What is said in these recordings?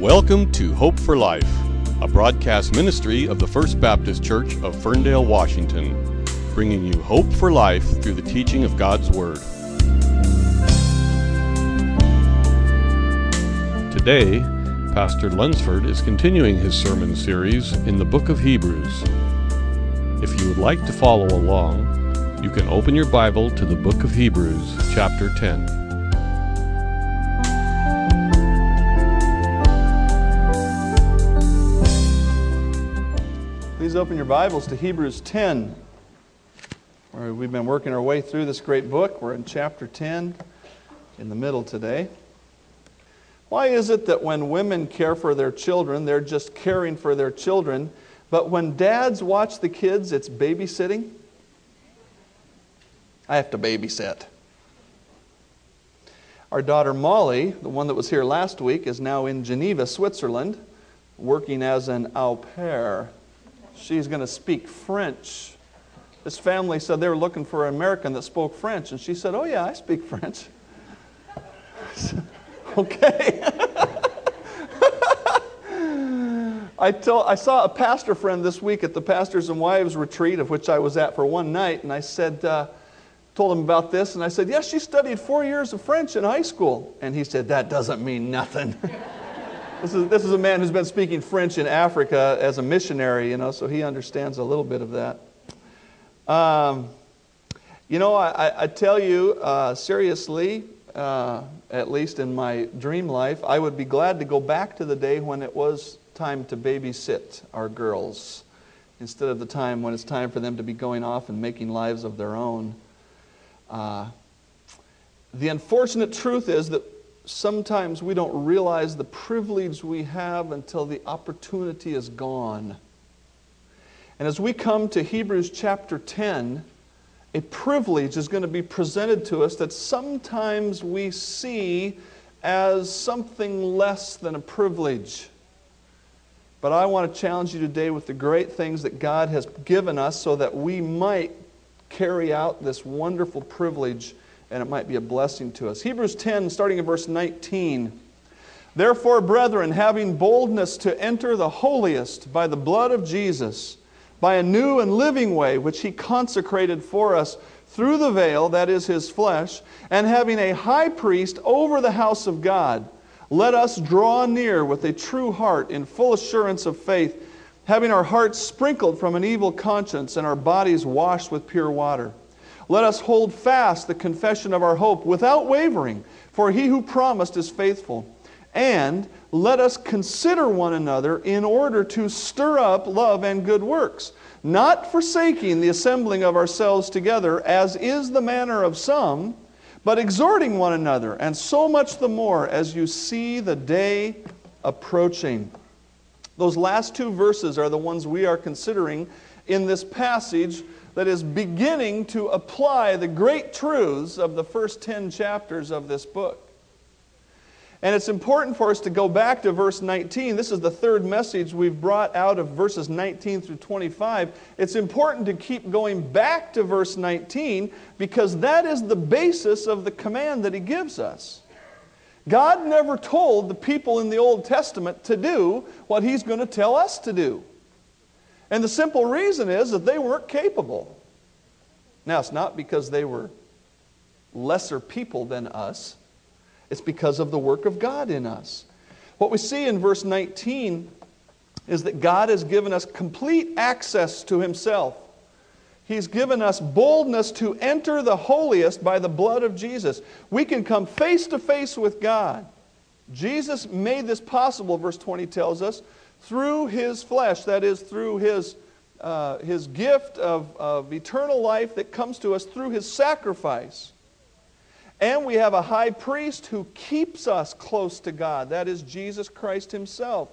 Welcome to Hope for Life, a broadcast ministry of the First Baptist Church of Ferndale, Washington, bringing you hope for life through the teaching of God's Word. Today, Pastor Lunsford is continuing his sermon series in the book of Hebrews. If you would like to follow along, you can open your Bible to the book of Hebrews, chapter 10. Open your Bibles to Hebrews 10, where we've been working our way through this great book. We're in chapter 10, in the middle today. Why is it that when women care for their children, they're just caring for their children, but when dads watch the kids, it's babysitting? I have to babysit. Our daughter Molly, the one that was here last week, is now in Geneva, Switzerland, working as an au pair she's going to speak French. This family said they were looking for an American that spoke French, and she said, Oh, yeah, I speak French. I okay. I, told, I saw a pastor friend this week at the Pastors and Wives retreat, of which I was at for one night, and I said, uh, told him about this, and I said, Yes, she studied four years of French in high school. And he said, That doesn't mean nothing. This is, this is a man who's been speaking French in Africa as a missionary, you know, so he understands a little bit of that. Um, you know, I, I tell you, uh, seriously, uh, at least in my dream life, I would be glad to go back to the day when it was time to babysit our girls instead of the time when it's time for them to be going off and making lives of their own. Uh, the unfortunate truth is that sometimes we don't realize the privilege we have until the opportunity is gone. And as we come to Hebrews chapter 10, a privilege is going to be presented to us that sometimes we see as something less than a privilege. But I want to challenge you today with the great things that God has given us so that we might carry out this wonderful privilege and it might be a blessing to us. Hebrews 10, starting in verse 19. Therefore, brethren, having boldness to enter the holiest by the blood of Jesus, by a new and living way which he consecrated for us through the veil, that is his flesh, and having a high priest over the house of God, let us draw near with a true heart in full assurance of faith, having our hearts sprinkled from an evil conscience and our bodies washed with pure water. Let us hold fast the confession of our hope without wavering, for he who promised is faithful. And let us consider one another in order to stir up love and good works, not forsaking the assembling of ourselves together, as is the manner of some, but exhorting one another, and so much the more as you see the day approaching. Those last two verses are the ones we are considering in this passage that is beginning to apply the great truths of the first 10 chapters of this book. And it's important for us to go back to verse 19. This is the third message we've brought out of verses 19 through 25. It's important to keep going back to verse 19 because that is the basis of the command that he gives us. God never told the people in the Old Testament to do what he's going to tell us to do. And the simple reason is that they weren't capable. Now, it's not because they were lesser people than us, it's because of the work of God in us. What we see in verse 19 is that God has given us complete access to Himself. He's given us boldness to enter the holiest by the blood of Jesus. We can come face to face with God. Jesus made this possible, verse 20 tells us, through his flesh, that is, through his, uh, his gift of, of eternal life that comes to us through his sacrifice. And we have a high priest who keeps us close to God. That is Jesus Christ himself.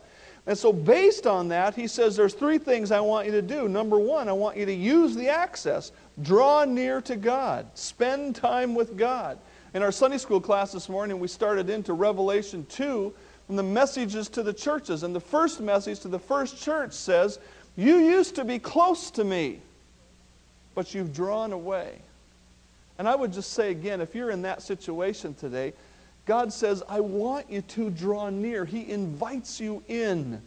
And so, based on that, he says there's three things I want you to do. Number one, I want you to use the access, draw near to God, spend time with God. In our Sunday school class this morning, we started into Revelation 2 and the messages to the churches. And the first message to the first church says, You used to be close to me, but you've drawn away. And I would just say again, if you're in that situation today, God says, I want you to draw near. He invites you in.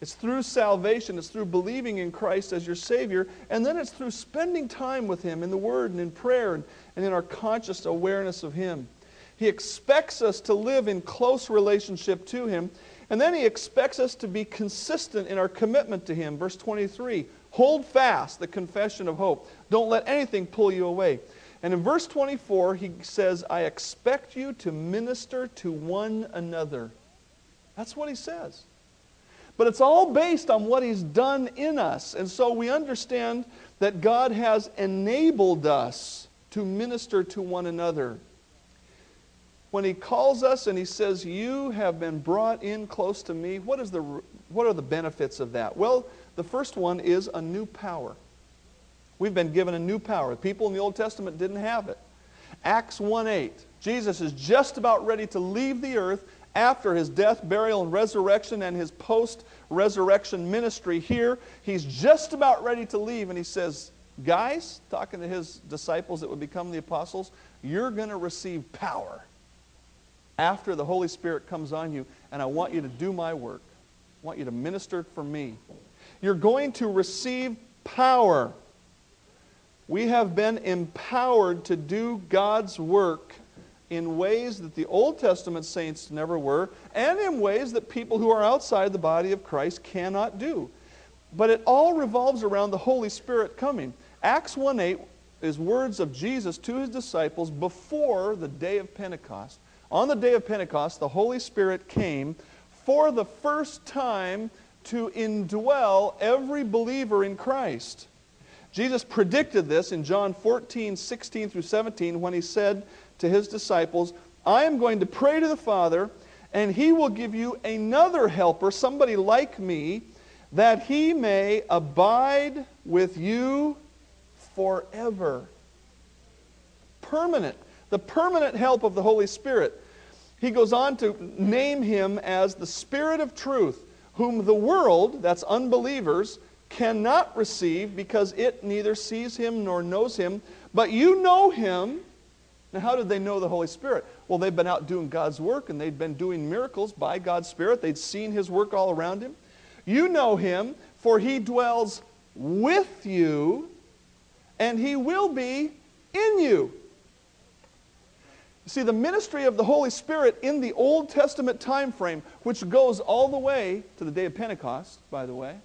It's through salvation, it's through believing in Christ as your Savior, and then it's through spending time with Him in the Word and in prayer and, and in our conscious awareness of Him. He expects us to live in close relationship to Him, and then He expects us to be consistent in our commitment to Him. Verse 23 Hold fast the confession of hope. Don't let anything pull you away. And in verse 24, he says, I expect you to minister to one another. That's what he says. But it's all based on what he's done in us. And so we understand that God has enabled us to minister to one another. When he calls us and he says, You have been brought in close to me, what, is the, what are the benefits of that? Well, the first one is a new power. We've been given a new power. People in the Old Testament didn't have it. Acts 1 8. Jesus is just about ready to leave the earth after his death, burial, and resurrection and his post resurrection ministry here. He's just about ready to leave, and he says, Guys, talking to his disciples that would become the apostles, you're going to receive power after the Holy Spirit comes on you, and I want you to do my work. I want you to minister for me. You're going to receive power. We have been empowered to do God's work in ways that the Old Testament saints never were, and in ways that people who are outside the body of Christ cannot do. But it all revolves around the Holy Spirit coming. Acts 1 8 is words of Jesus to his disciples before the day of Pentecost. On the day of Pentecost, the Holy Spirit came for the first time to indwell every believer in Christ. Jesus predicted this in John 14, 16 through 17 when he said to his disciples, I am going to pray to the Father, and he will give you another helper, somebody like me, that he may abide with you forever. Permanent. The permanent help of the Holy Spirit. He goes on to name him as the Spirit of truth, whom the world, that's unbelievers, cannot receive because it neither sees him nor knows him. But you know him. Now, how did they know the Holy Spirit? Well, they've been out doing God's work and they'd been doing miracles by God's Spirit. They'd seen his work all around him. You know him, for he dwells with you and he will be in you. See, the ministry of the Holy Spirit in the Old Testament time frame, which goes all the way to the day of Pentecost, by the way,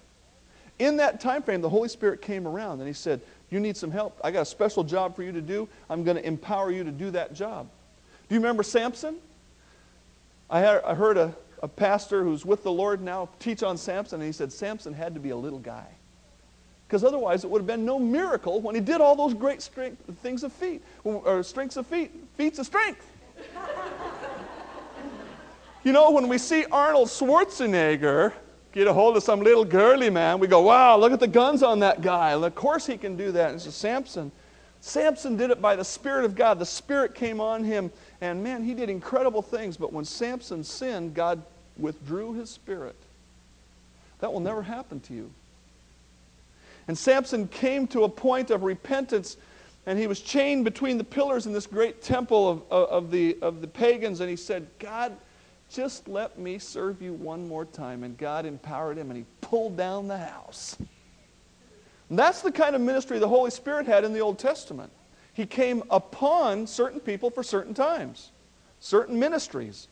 in that time frame, the Holy Spirit came around and he said, You need some help. I got a special job for you to do. I'm going to empower you to do that job. Do you remember Samson? I, had, I heard a, a pastor who's with the Lord now teach on Samson, and he said Samson had to be a little guy. Because otherwise, it would have been no miracle when he did all those great strength, things of feet, or strengths of feet, feats of strength. you know, when we see Arnold Schwarzenegger get a hold of some little girly man, we go, wow, look at the guns on that guy. And of course he can do that. And it's Samson. Samson did it by the Spirit of God. The Spirit came on him, and man, he did incredible things. But when Samson sinned, God withdrew his Spirit. That will never happen to you. And Samson came to a point of repentance, and he was chained between the pillars in this great temple of, of, of the, of the pagans, and he said, God, just let me serve you one more time. And God empowered him and he pulled down the house. And that's the kind of ministry the Holy Spirit had in the Old Testament. He came upon certain people for certain times, certain ministries.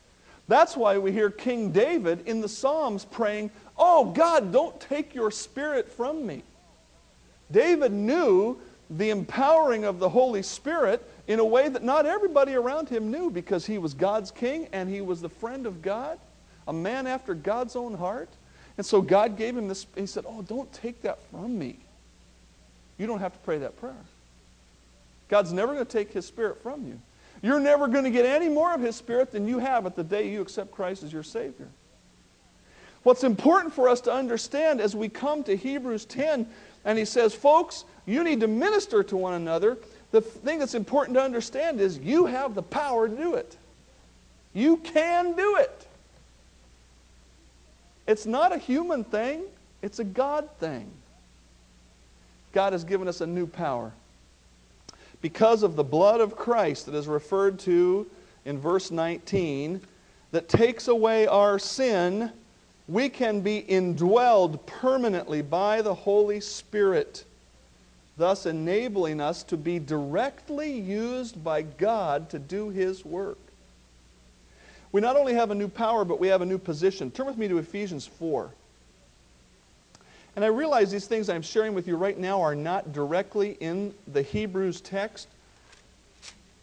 That's why we hear King David in the Psalms praying, Oh God, don't take your spirit from me. David knew the empowering of the Holy Spirit in a way that not everybody around him knew because he was God's king and he was the friend of God, a man after God's own heart. And so God gave him this, he said, Oh, don't take that from me. You don't have to pray that prayer. God's never going to take his spirit from you. You're never going to get any more of his spirit than you have at the day you accept Christ as your Savior. What's important for us to understand as we come to Hebrews 10, and he says, Folks, you need to minister to one another the thing that's important to understand is you have the power to do it. You can do it. It's not a human thing, it's a God thing. God has given us a new power. Because of the blood of Christ that is referred to in verse 19 that takes away our sin, we can be indwelled permanently by the Holy Spirit, thus enabling us to be directly used by God to do His work. We not only have a new power, but we have a new position. Turn with me to Ephesians 4. And I realize these things I'm sharing with you right now are not directly in the Hebrews text,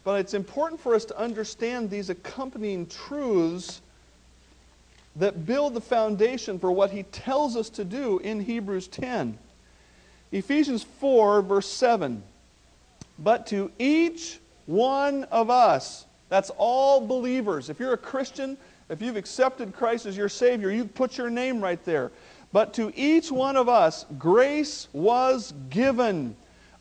but it's important for us to understand these accompanying truths that build the foundation for what he tells us to do in Hebrews 10. Ephesians 4, verse 7. But to each one of us, that's all believers. If you're a Christian, if you've accepted Christ as your Savior, you put your name right there. But to each one of us, grace was given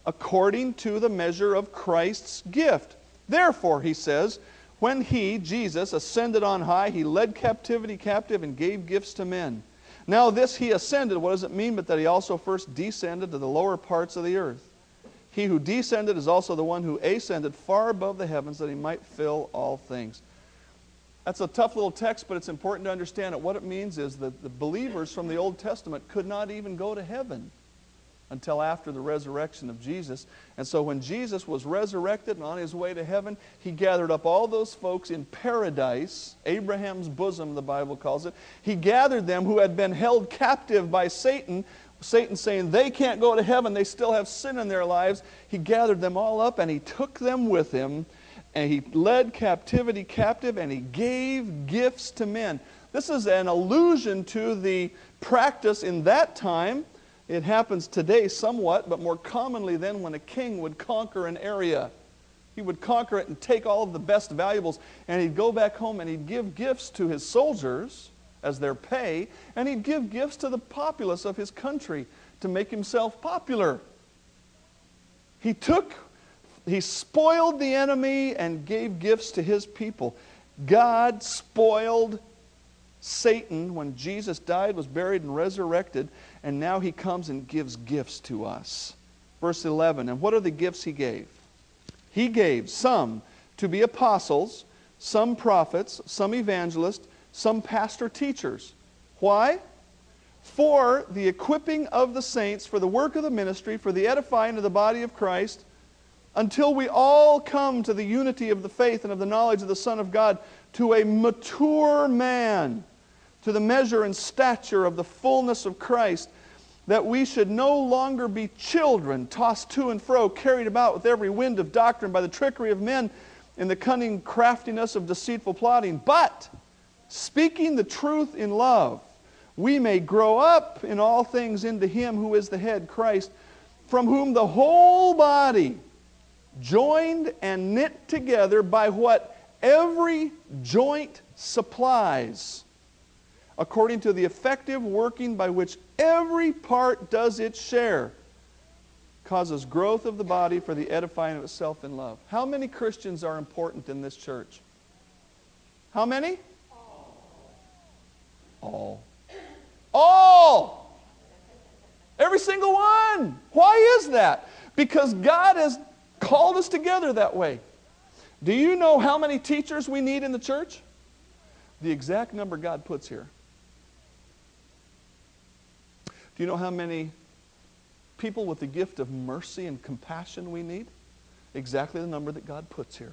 according to the measure of Christ's gift. Therefore, he says, when he, Jesus, ascended on high, he led captivity captive and gave gifts to men. Now, this he ascended, what does it mean? But that he also first descended to the lower parts of the earth. He who descended is also the one who ascended far above the heavens that he might fill all things. That's a tough little text, but it's important to understand it. What it means is that the believers from the Old Testament could not even go to heaven until after the resurrection of Jesus. And so when Jesus was resurrected and on his way to heaven, he gathered up all those folks in paradise, Abraham's bosom, the Bible calls it. He gathered them who had been held captive by Satan. Satan saying they can't go to heaven, they still have sin in their lives. He gathered them all up and he took them with him and he led captivity captive and he gave gifts to men. This is an allusion to the practice in that time it happens today somewhat, but more commonly then when a king would conquer an area. He would conquer it and take all of the best valuables, and he'd go back home and he'd give gifts to his soldiers as their pay, and he'd give gifts to the populace of his country to make himself popular. He took, he spoiled the enemy and gave gifts to his people. God spoiled Satan when Jesus died, was buried, and resurrected and now he comes and gives gifts to us. Verse 11, and what are the gifts he gave? He gave some to be apostles, some prophets, some evangelists, some pastor teachers. Why? For the equipping of the saints, for the work of the ministry, for the edifying of the body of Christ, until we all come to the unity of the faith and of the knowledge of the Son of God, to a mature man to the measure and stature of the fullness of Christ, that we should no longer be children, tossed to and fro, carried about with every wind of doctrine by the trickery of men and the cunning craftiness of deceitful plotting, but speaking the truth in love, we may grow up in all things into Him who is the head, Christ, from whom the whole body, joined and knit together by what every joint supplies, according to the effective working by which every part does its share, causes growth of the body for the edifying of itself in love. How many Christians are important in this church? How many? All. All. Every single one. Why is that? Because God has called us together that way. Do you know how many teachers we need in the church? The exact number God puts here. Do you know how many people with the gift of mercy and compassion we need? Exactly the number that God puts here.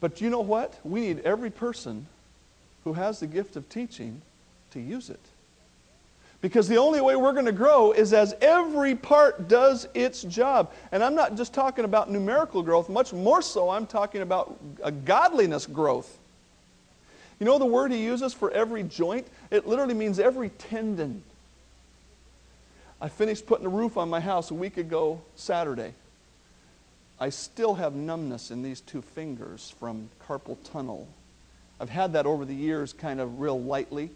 But you know what? We need every person who has the gift of teaching to use it. Because the only way we're going to grow is as every part does its job. And I'm not just talking about numerical growth, much more so, I'm talking about a godliness growth. You know the word he uses for every joint? It literally means every tendon. I finished putting the roof on my house a week ago Saturday. I still have numbness in these two fingers from carpal tunnel. I've had that over the years kind of real lightly.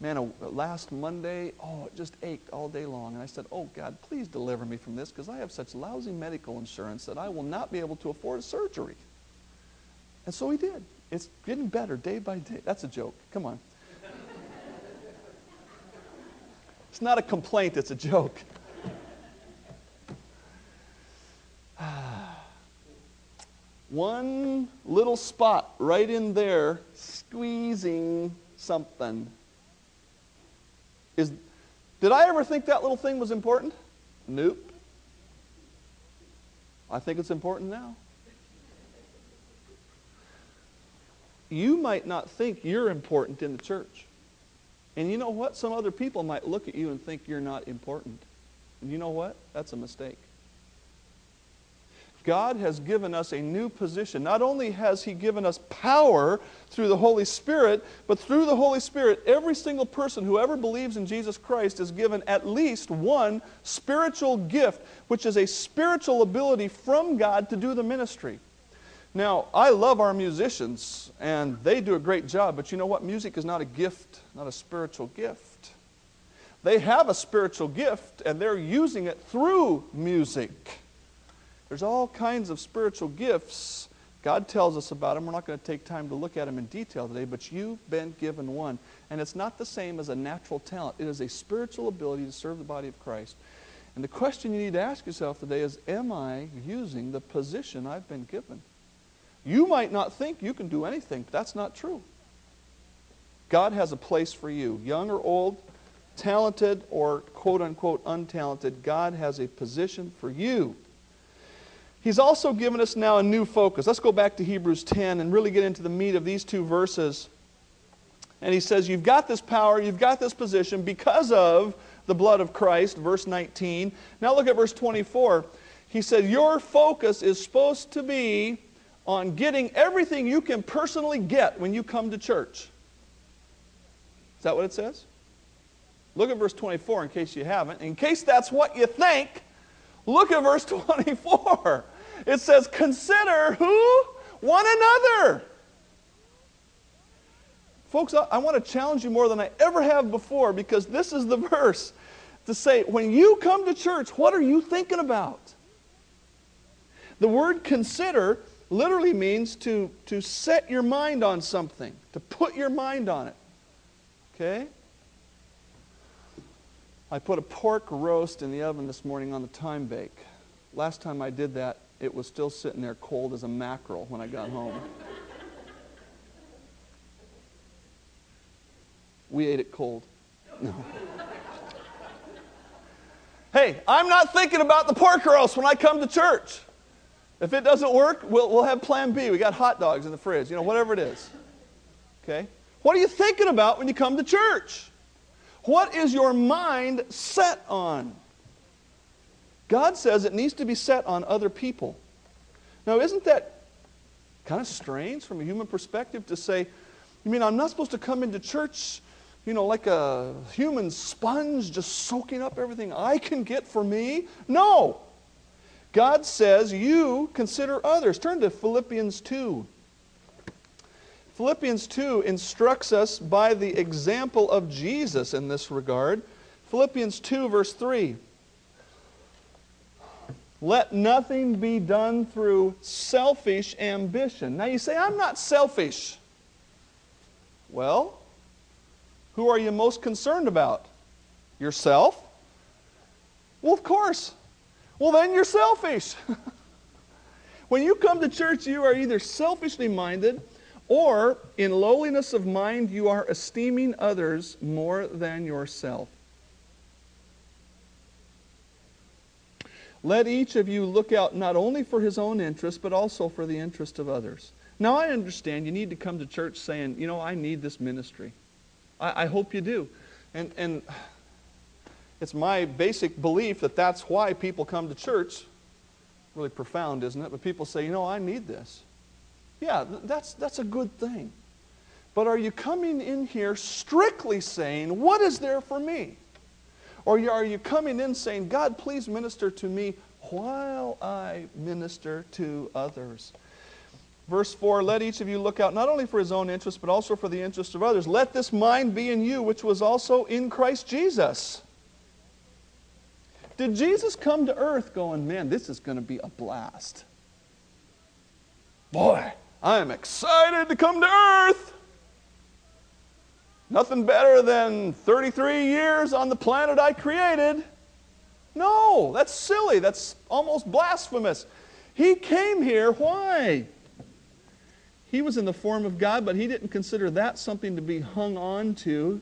Man, uh, last Monday, oh, it just ached all day long. And I said, Oh, God, please deliver me from this because I have such lousy medical insurance that I will not be able to afford a surgery. And so he did. It's getting better day by day. That's a joke. Come on. It's not a complaint, it's a joke. one little spot right in there squeezing something. Is, did I ever think that little thing was important? Nope. I think it's important now. You might not think you're important in the church. And you know what? Some other people might look at you and think you're not important. And you know what? That's a mistake. God has given us a new position. Not only has He given us power through the Holy Spirit, but through the Holy Spirit, every single person who ever believes in Jesus Christ is given at least one spiritual gift, which is a spiritual ability from God to do the ministry. Now, I love our musicians, and they do a great job, but you know what? Music is not a gift, not a spiritual gift. They have a spiritual gift, and they're using it through music. There's all kinds of spiritual gifts. God tells us about them. We're not going to take time to look at them in detail today, but you've been given one. And it's not the same as a natural talent, it is a spiritual ability to serve the body of Christ. And the question you need to ask yourself today is Am I using the position I've been given? You might not think you can do anything, but that's not true. God has a place for you, young or old, talented or quote unquote untalented. God has a position for you. He's also given us now a new focus. Let's go back to Hebrews 10 and really get into the meat of these two verses. And he says, You've got this power, you've got this position because of the blood of Christ, verse 19. Now look at verse 24. He said, Your focus is supposed to be on getting everything you can personally get when you come to church. Is that what it says? Look at verse 24 in case you haven't. In case that's what you think, Look at verse 24. It says, Consider who? One another. Folks, I, I want to challenge you more than I ever have before because this is the verse to say, when you come to church, what are you thinking about? The word consider literally means to, to set your mind on something, to put your mind on it. Okay? I put a pork roast in the oven this morning on the time bake. Last time I did that, it was still sitting there cold as a mackerel when I got home. we ate it cold. No. hey, I'm not thinking about the pork roast when I come to church. If it doesn't work, we'll, we'll have plan B. We got hot dogs in the fridge, you know, whatever it is. Okay? What are you thinking about when you come to church? What is your mind set on? God says it needs to be set on other people. Now, isn't that kind of strange from a human perspective to say, you mean I'm not supposed to come into church, you know, like a human sponge just soaking up everything I can get for me? No. God says you consider others. Turn to Philippians 2. Philippians 2 instructs us by the example of Jesus in this regard. Philippians 2, verse 3. Let nothing be done through selfish ambition. Now you say, I'm not selfish. Well, who are you most concerned about? Yourself? Well, of course. Well, then you're selfish. when you come to church, you are either selfishly minded or, in lowliness of mind, you are esteeming others more than yourself. Let each of you look out not only for his own interest, but also for the interest of others. Now, I understand you need to come to church saying, you know, I need this ministry. I, I hope you do. And, and it's my basic belief that that's why people come to church. Really profound, isn't it? But people say, you know, I need this. Yeah, that's, that's a good thing. But are you coming in here strictly saying, What is there for me? Or are you coming in saying, God, please minister to me while I minister to others? Verse 4 Let each of you look out not only for his own interest, but also for the interest of others. Let this mind be in you, which was also in Christ Jesus. Did Jesus come to earth going, Man, this is going to be a blast? Boy, I'm excited to come to earth. Nothing better than 33 years on the planet I created. No, that's silly. That's almost blasphemous. He came here, why? He was in the form of God, but he didn't consider that something to be hung on to,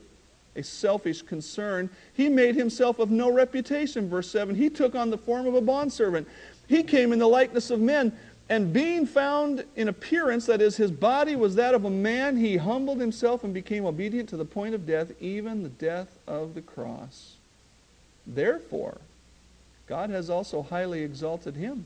a selfish concern. He made himself of no reputation, verse 7. He took on the form of a bondservant. He came in the likeness of men, and being found in appearance, that is, his body was that of a man, he humbled himself and became obedient to the point of death, even the death of the cross. Therefore, God has also highly exalted him.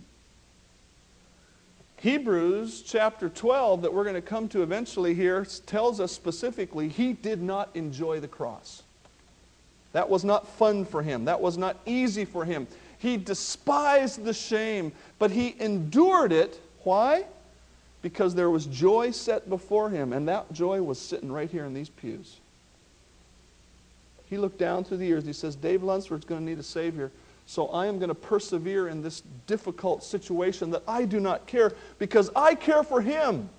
Hebrews chapter 12, that we're going to come to eventually here, tells us specifically he did not enjoy the cross. That was not fun for him. That was not easy for him. He despised the shame, but he endured it. Why? Because there was joy set before him, and that joy was sitting right here in these pews. He looked down through the years. He says, Dave Lunsford's going to need a Savior. So I am going to persevere in this difficult situation that I do not care because I care for him.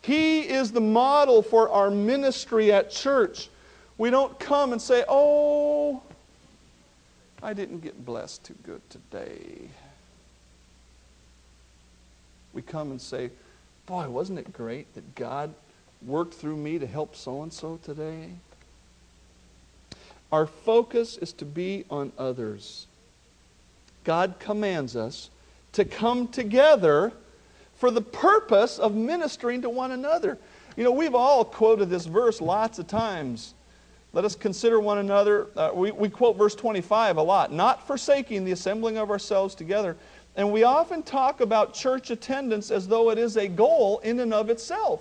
He is the model for our ministry at church. We don't come and say, oh, I didn't get blessed too good today. We come and say, Boy, wasn't it great that God worked through me to help so and so today? Our focus is to be on others. God commands us to come together for the purpose of ministering to one another. You know, we've all quoted this verse lots of times. Let us consider one another. Uh, we, we quote verse 25 a lot. Not forsaking the assembling of ourselves together. And we often talk about church attendance as though it is a goal in and of itself.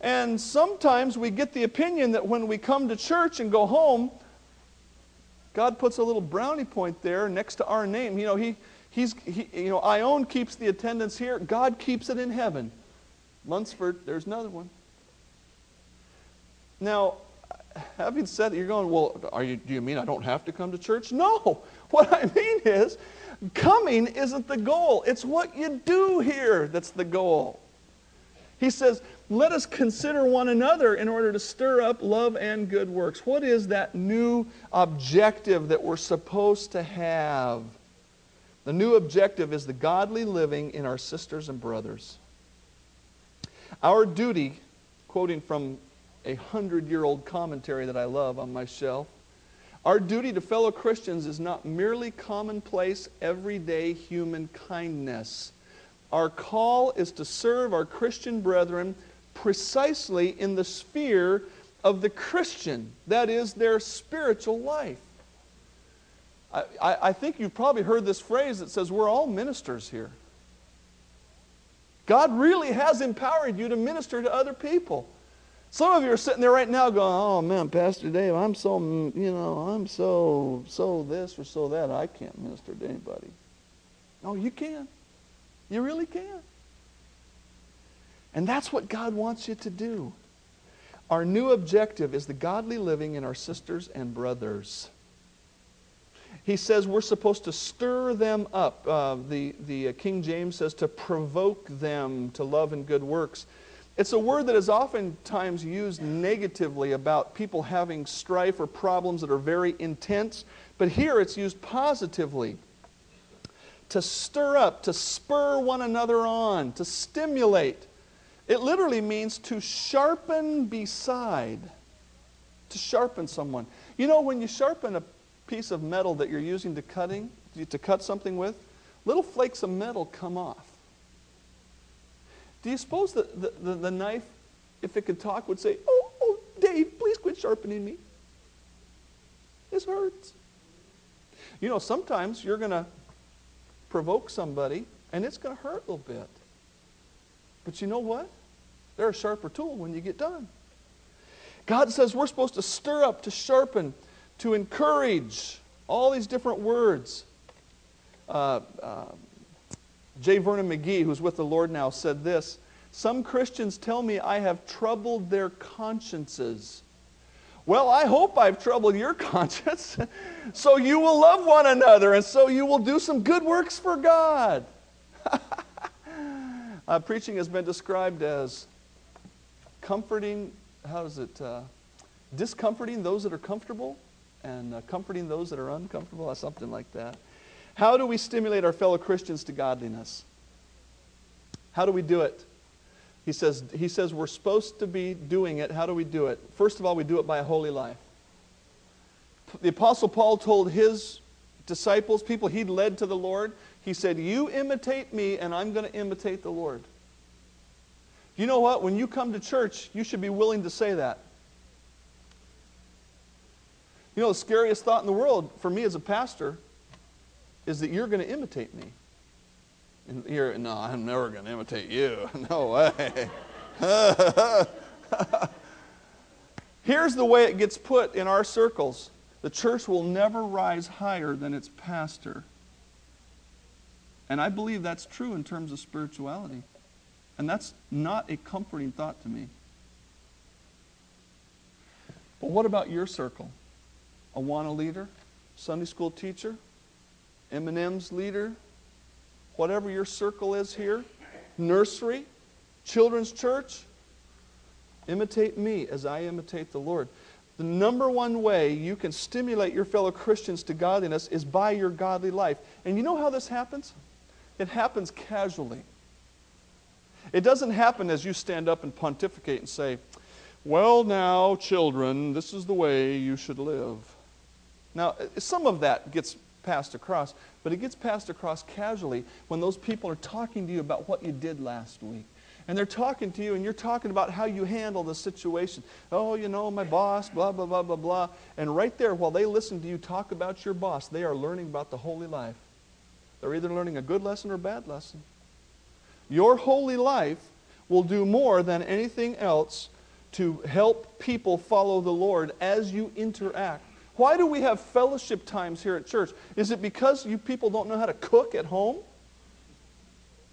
And sometimes we get the opinion that when we come to church and go home, God puts a little brownie point there next to our name. You know, he, he's, he, you know, Ione keeps the attendance here. God keeps it in heaven. Lunsford, there's another one. Now, having said that, you're going, well, are you, do you mean I don't have to come to church? No. What I mean is, coming isn't the goal. It's what you do here that's the goal. He says, let us consider one another in order to stir up love and good works. What is that new objective that we're supposed to have? The new objective is the godly living in our sisters and brothers. Our duty, quoting from a hundred year old commentary that I love on my shelf. Our duty to fellow Christians is not merely commonplace, everyday human kindness. Our call is to serve our Christian brethren precisely in the sphere of the Christian, that is, their spiritual life. I, I, I think you've probably heard this phrase that says, We're all ministers here. God really has empowered you to minister to other people. Some of you are sitting there right now going, oh man, Pastor Dave, I'm so, mm, you know, I'm so, so this or so that. I can't minister to anybody. No, you can. You really can. And that's what God wants you to do. Our new objective is the godly living in our sisters and brothers. He says we're supposed to stir them up. Uh, the the uh, King James says to provoke them to love and good works. It's a word that is oftentimes used negatively about people having strife or problems that are very intense, but here it's used positively. To stir up, to spur one another on, to stimulate. It literally means to sharpen beside, to sharpen someone. You know, when you sharpen a piece of metal that you're using to cutting, to cut something with, little flakes of metal come off. Do you suppose that the, the, the, knife, if it could talk, would say, oh, oh, Dave, please quit sharpening me? This hurts. You know, sometimes you're going to provoke somebody and it's going to hurt a little bit. But you know what? They're a sharper tool when you get done. God says we're supposed to stir up, to sharpen, to encourage, all these different words. Uh, uh, J. Vernon McGee, who's with the Lord now, said this Some Christians tell me I have troubled their consciences. Well, I hope I've troubled your conscience so you will love one another and so you will do some good works for God. uh, preaching has been described as comforting, how is it? Uh, discomforting those that are comfortable and uh, comforting those that are uncomfortable, something like that. How do we stimulate our fellow Christians to godliness? How do we do it? He says, he says we're supposed to be doing it. How do we do it? First of all, we do it by a holy life. The Apostle Paul told his disciples, people he'd led to the Lord, he said, You imitate me, and I'm going to imitate the Lord. You know what? When you come to church, you should be willing to say that. You know, the scariest thought in the world for me as a pastor is that you're going to imitate me. And you're, no, I'm never going to imitate you. No way. Here's the way it gets put in our circles the church will never rise higher than its pastor. And I believe that's true in terms of spirituality. And that's not a comforting thought to me. But what about your circle—Awana leader, Sunday school teacher, M&M's leader, whatever your circle is here, nursery, children's church, imitate me as I imitate the Lord. The number one way you can stimulate your fellow Christians to godliness is by your godly life. And you know how this happens? It happens casually. It doesn't happen as you stand up and pontificate and say, Well, now, children, this is the way you should live. Now, uh, some of that gets passed across, but it gets passed across casually when those people are talking to you about what you did last week. And they're talking to you, and you're talking about how you handle the situation. Oh, you know, my boss, blah, blah, blah, blah, blah. And right there, while they listen to you talk about your boss, they are learning about the holy life. They're either learning a good lesson or a bad lesson. Your holy life will do more than anything else to help people follow the Lord as you interact why do we have fellowship times here at church? Is it because you people don't know how to cook at home?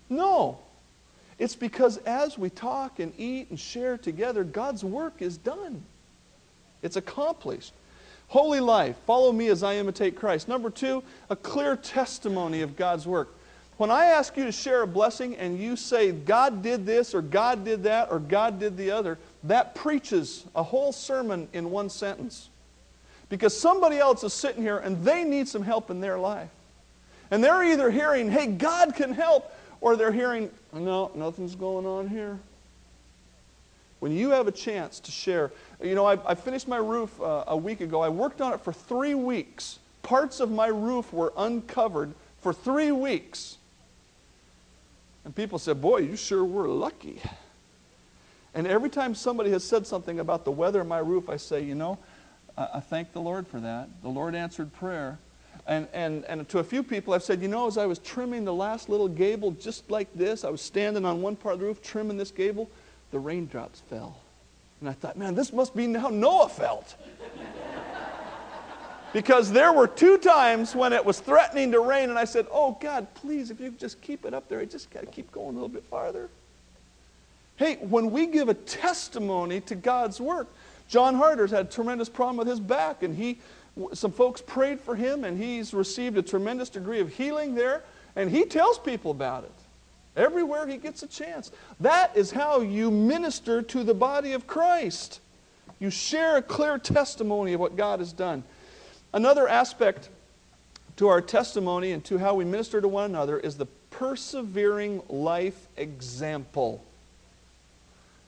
No. It's because as we talk and eat and share together, God's work is done. It's accomplished. Holy life. Follow me as I imitate Christ. Number two, a clear testimony of God's work. When I ask you to share a blessing and you say, God did this or God did that or God did the other, that preaches a whole sermon in one sentence. Because somebody else is sitting here and they need some help in their life. And they're either hearing, hey, God can help, or they're hearing, no, nothing's going on here. When you have a chance to share, you know, I, I finished my roof uh, a week ago. I worked on it for three weeks. Parts of my roof were uncovered for three weeks. And people said, Boy, you sure were lucky. And every time somebody has said something about the weather in my roof, I say, You know, I, I thank the Lord for that. The Lord answered prayer. And, and, and to a few people, I've said, you know, as I was trimming the last little gable just like this, I was standing on one part of the roof trimming this gable, the raindrops fell. And I thought, man, this must be how Noah felt. because there were two times when it was threatening to rain, and I said, oh, God, please, if you just keep it up there, I just got to keep going a little bit farther. Hey, when we give a testimony to God's work, John Harder's had a tremendous problem with his back, and he, some folks prayed for him, and he's received a tremendous degree of healing there, and he tells people about it everywhere he gets a chance. That is how you minister to the body of Christ. You share a clear testimony of what God has done. Another aspect to our testimony and to how we minister to one another is the persevering life example.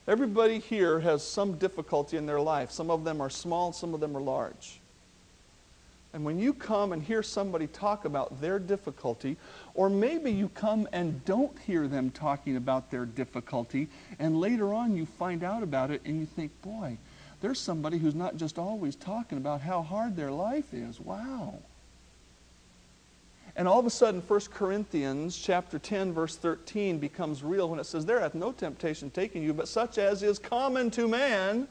Everybody here has some difficulty in their life. Some of them are small, some of them are large. And when you come and hear somebody talk about their difficulty, or maybe you come and don't hear them talking about their difficulty, and later on you find out about it and you think, boy, there's somebody who's not just always talking about how hard their life is. Wow. And all of a sudden, 1 Corinthians chapter 10, verse 13 becomes real when it says, There hath no temptation taken you, but such as is common to man.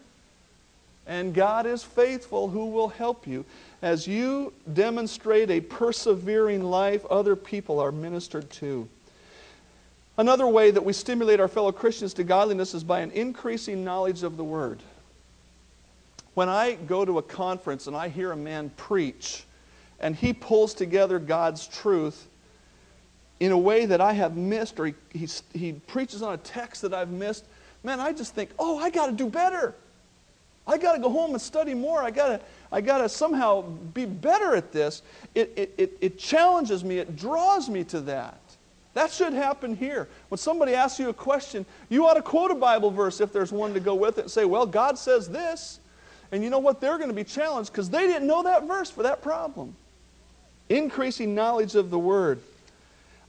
And God is faithful, who will help you. As you demonstrate a persevering life, other people are ministered to. Another way that we stimulate our fellow Christians to godliness is by an increasing knowledge of the Word. When I go to a conference and I hear a man preach, and he pulls together God's truth in a way that I have missed, or he, he, he preaches on a text that I've missed, man, I just think, oh, I got to do better. I got to go home and study more. I got to I got to somehow be better at this. It, it, it, it challenges me, it draws me to that. That should happen here. When somebody asks you a question, you ought to quote a Bible verse if there's one to go with it and say, Well, God says this. And you know what? They're going to be challenged because they didn't know that verse for that problem. Increasing knowledge of the Word.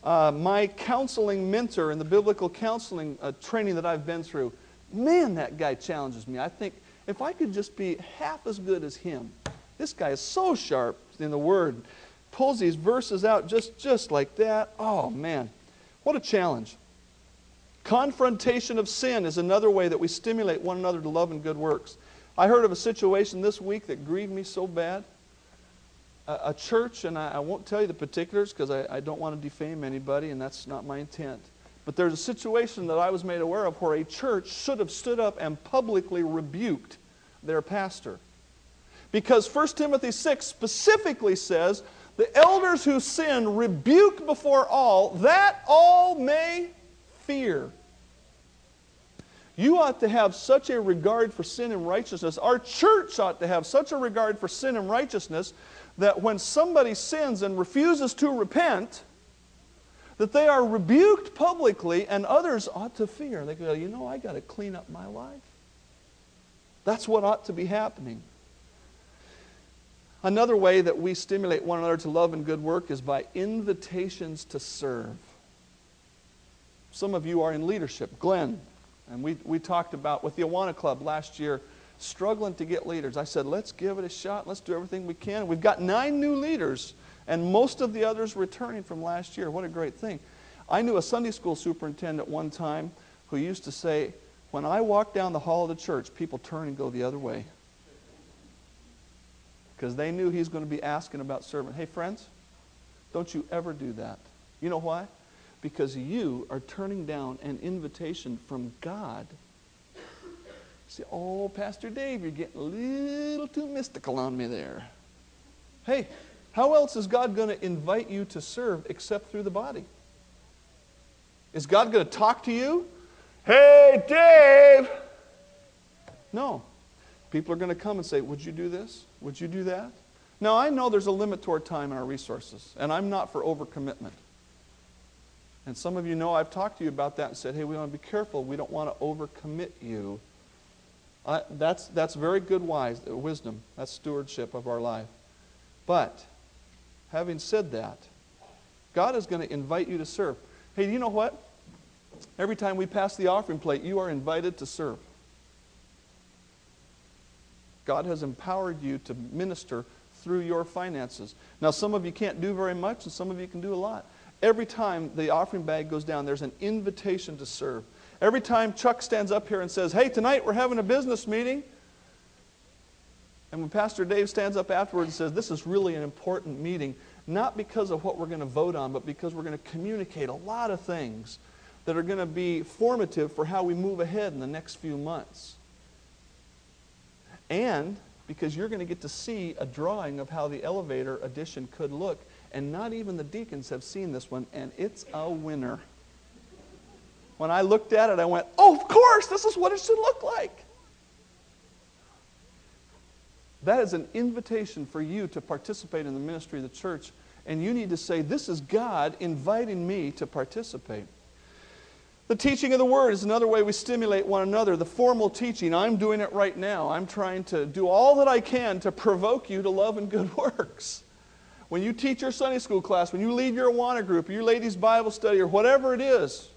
Uh, my counseling mentor in the biblical counseling uh, training that I've been through, man, that guy challenges me. I think if I could just be half as good as him, this guy is so sharp in the Word, pulls these verses out just, just like that. Oh, man, what a challenge. Confrontation of sin is another way that we stimulate one another to love and good works. I heard of a situation this week that grieved me so bad a, a church, and I, I, won't tell you the particulars because I, I don't want to defame anybody, and that's not my intent. But there's a situation that I was made aware of where a church should have stood up and publicly rebuked their pastor. Because 1 Timothy 6 specifically says, the elders who sin rebuke before all, that all may fear. You ought to have such a regard for sin and righteousness. Our church ought to have such a regard for sin and righteousness that when somebody sins and refuses to repent, that they are rebuked publicly and others ought to fear. They go, you know, I got to clean up my life. That's what ought to be happening. Another way that we stimulate one another to love and good work is by invitations to serve. Some of you are in leadership. Glenn, and we, we talked about with the Awana Club last year struggling to get leaders. I said, let's give it a shot. Let's do everything we can. We've got nine new leaders, and most of the others returning from last year. What a great thing. I knew a Sunday school superintendent one time who used to say, when I walk down the hall of the church, people turn and go the other way. Because they knew he's going to be asking about serving. Hey, friends, don't you ever do that. You know why? Because you are turning down an invitation from God Say, oh, Pastor Dave, you're getting a little too mystical on me there. Hey, how else is God going to invite you to serve except through the body? Is God going to talk to you? Hey, Dave! No. People are going to come and say, Would you do this? Would you do that? Now, I know there's a limit to our time and our resources, and I'm not for overcommitment. And some of you know I've talked to you about that and said, Hey, we want to be careful. We don't want to overcommit you uh, that's, that's very good wise, wisdom. That's stewardship of our life. But, having said that, God is going to invite you to serve. Hey, do you know what? Every time we pass the offering plate, you are invited to serve. God has empowered you to minister through your finances. Now, some of you can't do very much, and some of you can do a lot. Every time the offering bag goes down, there's an invitation to serve. Every time Chuck stands up here and says, Hey, tonight we're having a business meeting, and when Pastor Dave stands up afterwards and says, This is really an important meeting, not because of what we're going to vote on, but because we're going to communicate a lot of things that are going to be formative for how we move ahead in the next few months. And because you're going to get to see a drawing of how the elevator addition could look. And not even the deacons have seen this one, and it's a winner. When I looked at it, I went, oh, of course, this is what it should look like. That is an invitation for you to participate in the ministry of the church. And you need to say, This is God inviting me to participate. The teaching of the Word is another way we stimulate one another. The formal teaching, I'm doing it right now. I'm trying to do all that I can to provoke you to love and good works. When you teach your Sunday school class, when you lead your Awana group, your ladies' Bible study, or whatever it is,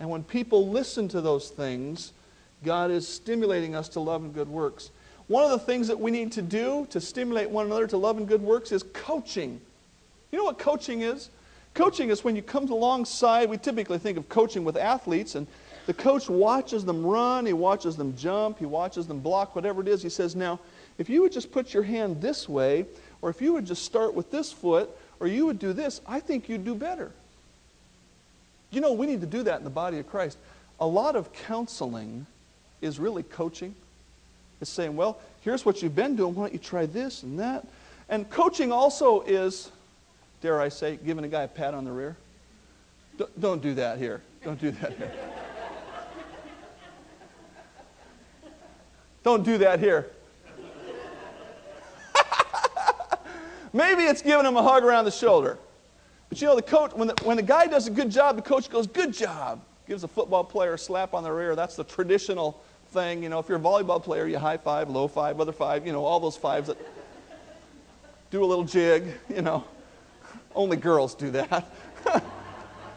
and when people listen to those things, God is stimulating us to love and good works. One of the things that we need to do to stimulate one another to love and good works is coaching. You know what coaching is? Coaching is when you come alongside, we typically think of coaching with athletes, and the coach watches them run, he watches them jump, he watches them block, whatever it is. He says, Now, if you would just put your hand this way, or if you would just start with this foot, or you would do this, I think you'd do better. You know, we need to do that in the body of Christ. A lot of counseling is really coaching. It's saying, well, here's what you've been doing. Why don't you try this and that? And coaching also is, dare I say, giving a guy a pat on the rear. D- don't do that here. Don't do that here. don't do that here. Maybe it's giving him a hug around the shoulder. But you know, the coach, when the, when the guy does a good job, the coach goes, Good job. Gives a football player a slap on the rear. That's the traditional thing. You know, if you're a volleyball player, you high five, low five, other five, you know, all those fives that do a little jig, you know. Only girls do that.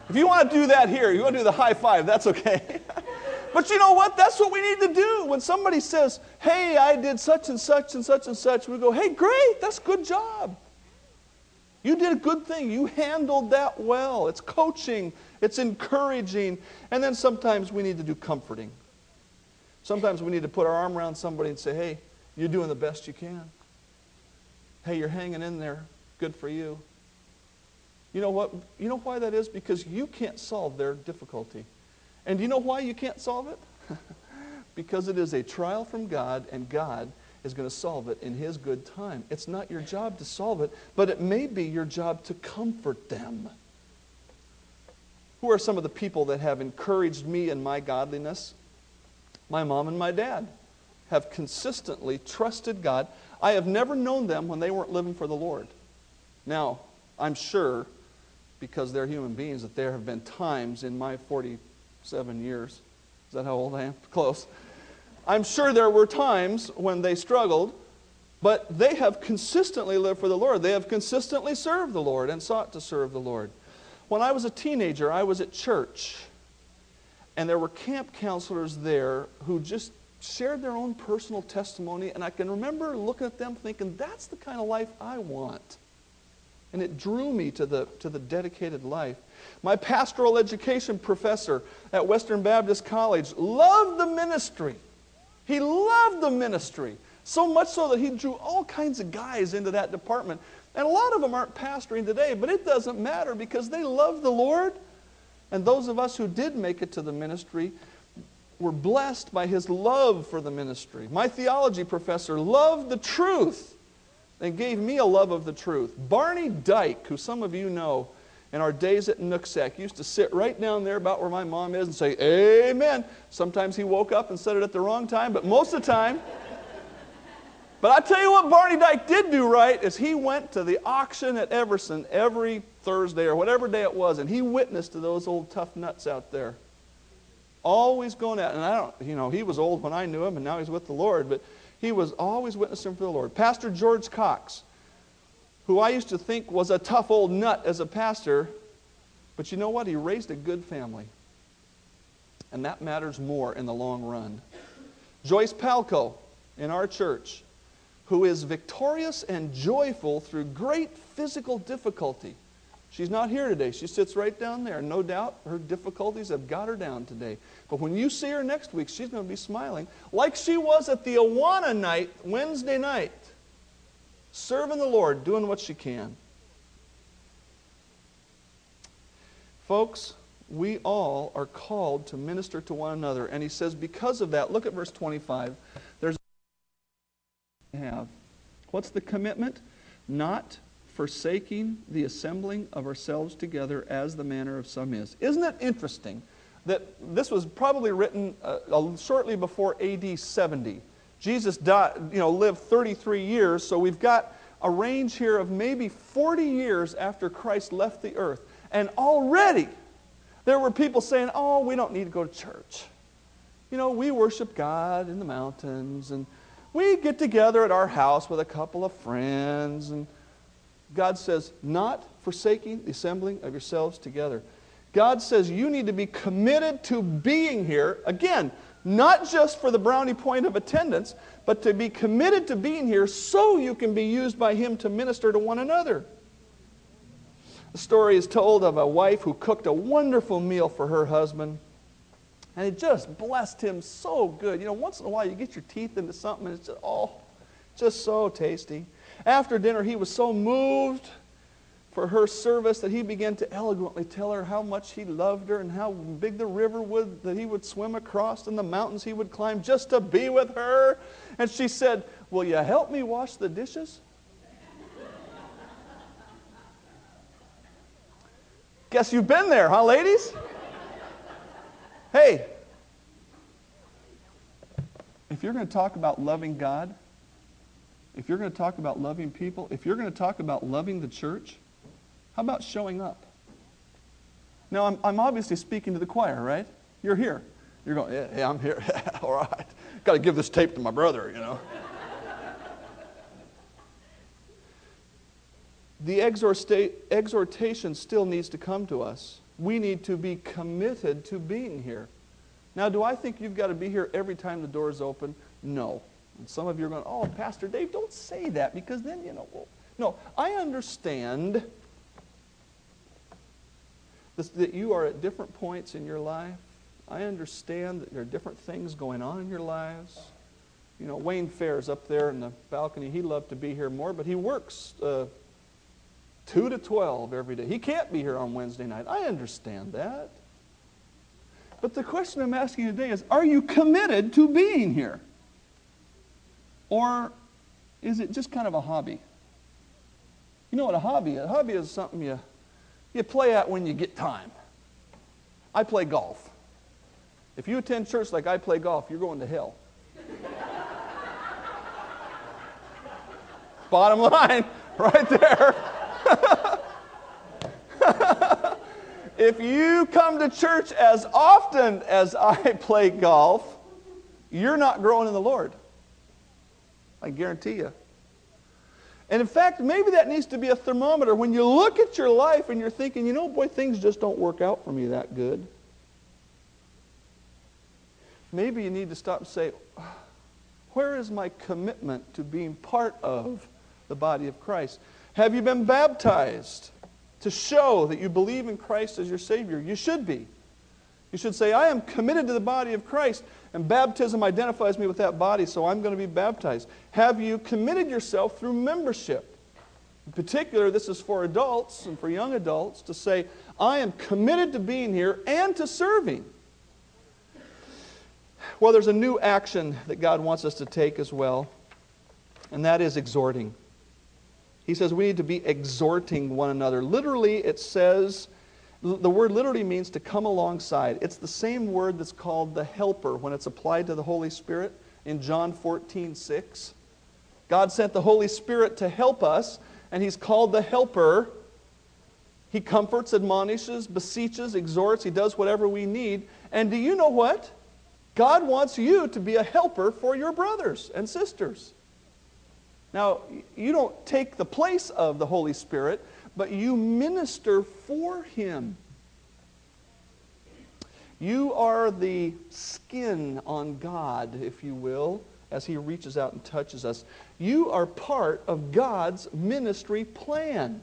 if you want to do that here, you want to do the high five, that's okay. but you know what? That's what we need to do. When somebody says, hey, I did such and such and such and such, we go, hey, great, that's good job. You did a good thing. You handled that well. It's coaching, it's encouraging. And then sometimes we need to do comforting. Sometimes we need to put our arm around somebody and say, hey, you're doing the best you can. Hey, you're hanging in there. Good for you. You know what? You know why that is? Because you can't solve their difficulty. And do you know why you can't solve it? because it is a trial from God, and God is going to solve it in His good time. It's not your job to solve it, but it may be your job to comfort them. Who are some of the people that have encouraged me in my godliness? My mom and my dad have consistently trusted God. I have never known them when they weren't living for the Lord. Now, I'm sure, because they're human beings, that there have been times in my 47 years. Is that how old I am? Close I'm sure there were times when they struggled, but they have consistently lived for the Lord. They have consistently served the Lord and sought to serve the Lord. When I was a teenager, I was at church, and there were camp counselors there who just shared their own personal testimony, and I can remember looking at them thinking, that's the kind of life I want. And it drew me to the, to the dedicated life. My pastoral education professor at Western Baptist College loved the ministry. He loved the ministry, so much so that he drew all kinds of guys into that department. And a lot of them aren't pastoring today, but it doesn't matter because they love the Lord. And those of us who did make it to the ministry were blessed by his love for the ministry. My theology professor loved the truth and gave me a love of the truth. Barney Dyke, who some of you know, in our days at Nooksack, used to sit right down there about where my mom is and say, Amen. Sometimes he woke up and said it at the wrong time, but most of the time. but I tell you what Barney Dyke did do right is he went to the auction at Everson every Thursday or whatever day it was, and he witnessed to those old tough nuts out there. Always going out, and I don't, you know, he was old when I knew him, and now he's with the Lord, but he was always witnessing for the Lord. Pastor George Cox who I used to think was a tough old nut as a pastor, but you know what? He raised a good family. And that matters more in the long run. Joyce Palco in our church, who is victorious and joyful through great physical difficulty. She's not here today. She sits right down there. No doubt her difficulties have got her down today. But when you see her next week, she's going to be smiling like she was at the Awana night Wednesday night serving the Lord, doing what she can. Folks, we all are called to minister to one another. And he says, because of that, look at verse 25. There's have. What's the commitment? Not forsaking the assembling of ourselves together as the manner of some is. Isn't it interesting that this was probably written uh, shortly before AD 70? Jesus died, you know, lived 33 years, so we've got a range here of maybe 40 years after Christ left the earth. And already there were people saying, oh, we don't need to go to church. You know, we worship God in the mountains, and we get together at our house with a couple of friends. And God says, not forsaking the assembling of yourselves together. God says you need to be committed to being here. Again, not just for the brownie point of attendance, but to be committed to being here so you can be used by Him to minister to one another. The story is told of a wife who cooked a wonderful meal for her husband, and it just blessed him so good. You know, once in a while you get your teeth into something and it's just, oh, just so tasty. After dinner, he was so moved for her service that he began to eloquently tell her how much he loved her and how big the river would that he would swim across and the mountains he would climb just to be with her. And she said, Will you help me wash the dishes? Guess you've been there, huh, ladies? Hey, if you're going to talk about loving God, if you're going to talk about loving people, if you're going to talk about loving the church, How about showing up? Now, I'm, I'm obviously speaking to the choir, right? You're here. You're going, yeah, yeah I'm here. All right. Got to give this tape to my brother, you know. the exhortation still needs to come to us. We need to be committed to being here. Now, do I think you've got to be here every time the doors open? No. And some of you are going, oh, Pastor Dave, don't say that because then, you know, well, no. I understand this, that you are at different points in your life. I understand that there are different things going on in your lives. You know, Wayne Fair's up there in the balcony. He'd love to be here more, but he works uh, 2 to 12 every day. He can't be here on Wednesday night. I understand that. But the question I'm asking today is are you committed to being here? Or is it just kind of a hobby? You know what a hobby is? A hobby is something you, you play at when you get time. I play golf. If you attend church like I play golf, you're going to hell. Bottom line, right there. if you come to church as often as I play golf, you're not growing in the Lord. I guarantee you. And in fact, maybe that needs to be a thermometer. When you look at your life and you're thinking, you know, boy, things just don't work out for me that good. Maybe you need to stop and say, ah, where is my commitment to being part of the body of Christ? Have you been baptized to show that you believe in Christ as your Savior? You should be. You should say, I am committed to the body of Christ, and baptism identifies me with that body, so I'm going to be baptized. Have you committed yourself through membership? In particular, this is for adults and for young adults to say, I am committed to being here and to serving. Well, there's a new action that God wants us to take as well, and that is exhorting. He says we need to be exhorting one another. Literally, it says, the word literally means to come alongside. It's the same word that's called the helper when it's applied to the Holy Spirit in John 14, 6. God sent the Holy Spirit to help us, and He's called the helper. He comforts, admonishes, beseeches, exhorts. He does whatever we need. And do you know what? God wants you to be a helper for your brothers and sisters. Now, you don't take the place of the Holy Spirit, but you minister for Him. You are the skin on God, if you will, as He reaches out and touches us. You are part of God's ministry plan.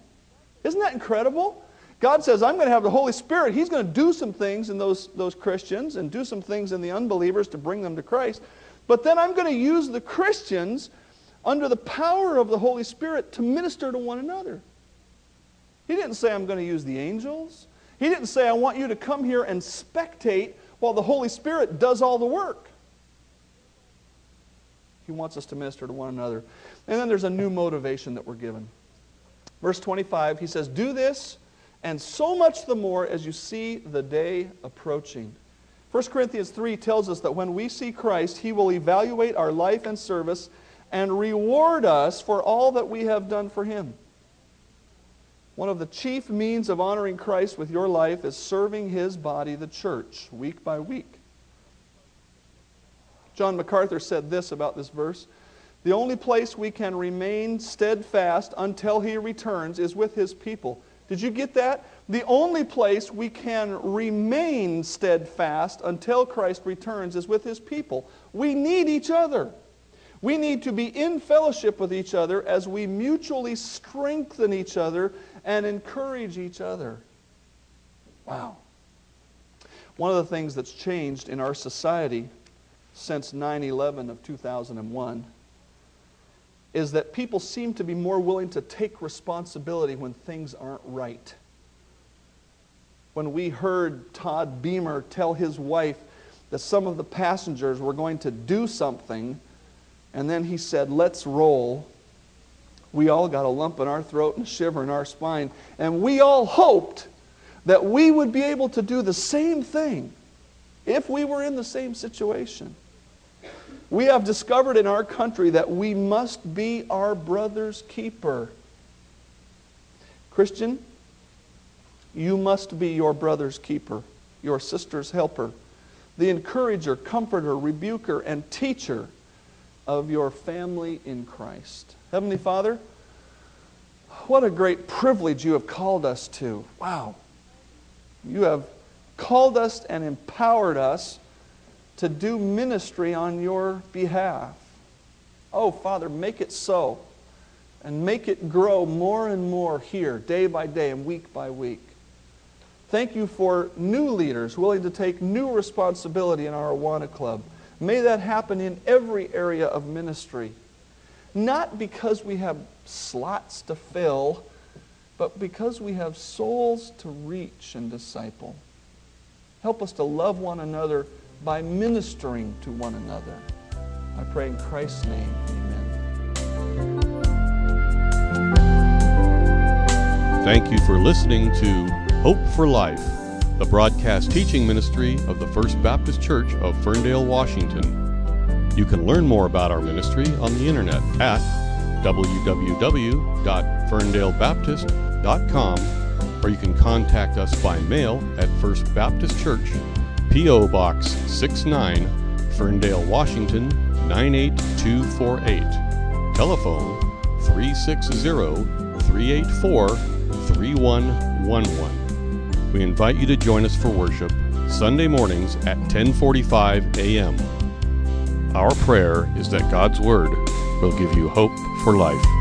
Isn't that incredible? God says, I'm going to have the Holy Spirit. He's going to do some things in those, those Christians and do some things in the unbelievers to bring them to Christ. But then I'm going to use the Christians under the power of the Holy Spirit to minister to one another. He didn't say, I'm going to use the angels. He didn't say, I want you to come here and spectate while the Holy Spirit does all the work. He wants us to minister to one another. And then there's a new motivation that we're given. Verse 25, he says, Do this, and so much the more as you see the day approaching. 1 Corinthians 3 tells us that when we see Christ, he will evaluate our life and service and reward us for all that we have done for him. One of the chief means of honoring Christ with your life is serving his body, the church, week by week. John MacArthur said this about this verse The only place we can remain steadfast until he returns is with his people. Did you get that? The only place we can remain steadfast until Christ returns is with his people. We need each other. We need to be in fellowship with each other as we mutually strengthen each other and encourage each other. Wow. One of the things that's changed in our society since 9 11 of 2001 is that people seem to be more willing to take responsibility when things aren't right. When we heard Todd Beamer tell his wife that some of the passengers were going to do something and then he said, Let's roll. We all got a lump in our throat and a shiver in our spine. And we all hoped that we would be able to do the same thing if we were in the same situation. We have discovered in our country that we must be our brother's keeper. Christian, You must be your brother's keeper, your sister's helper, the encourager, comforter, rebuker, and teacher of your family in Christ. Heavenly Father, what a great privilege you have called us to. Wow. You have called us and empowered us to do ministry on your behalf. Oh, Father, make it so and make it grow more and more here, day by day and week by week. Thank you for new leaders willing to take new responsibility in our Awana Club. May that happen in every area of ministry. Not because we have slots to fill, but because we have souls to reach and disciple. Help us to love one another by ministering to one another. I pray in Christ's name, amen. Thank you for listening to Hope for Life, the broadcast teaching ministry of the First Baptist Church of Ferndale, Washington. You can learn more about our ministry on the internet at www.ferndalebaptist.com or you can contact us by mail at First Baptist Church, P.O. Box 69, Ferndale, Washington 98248. Telephone 360 384 3111. We invite you to join us for worship Sunday mornings at 10:45 a.m. Our prayer is that God's word will give you hope for life.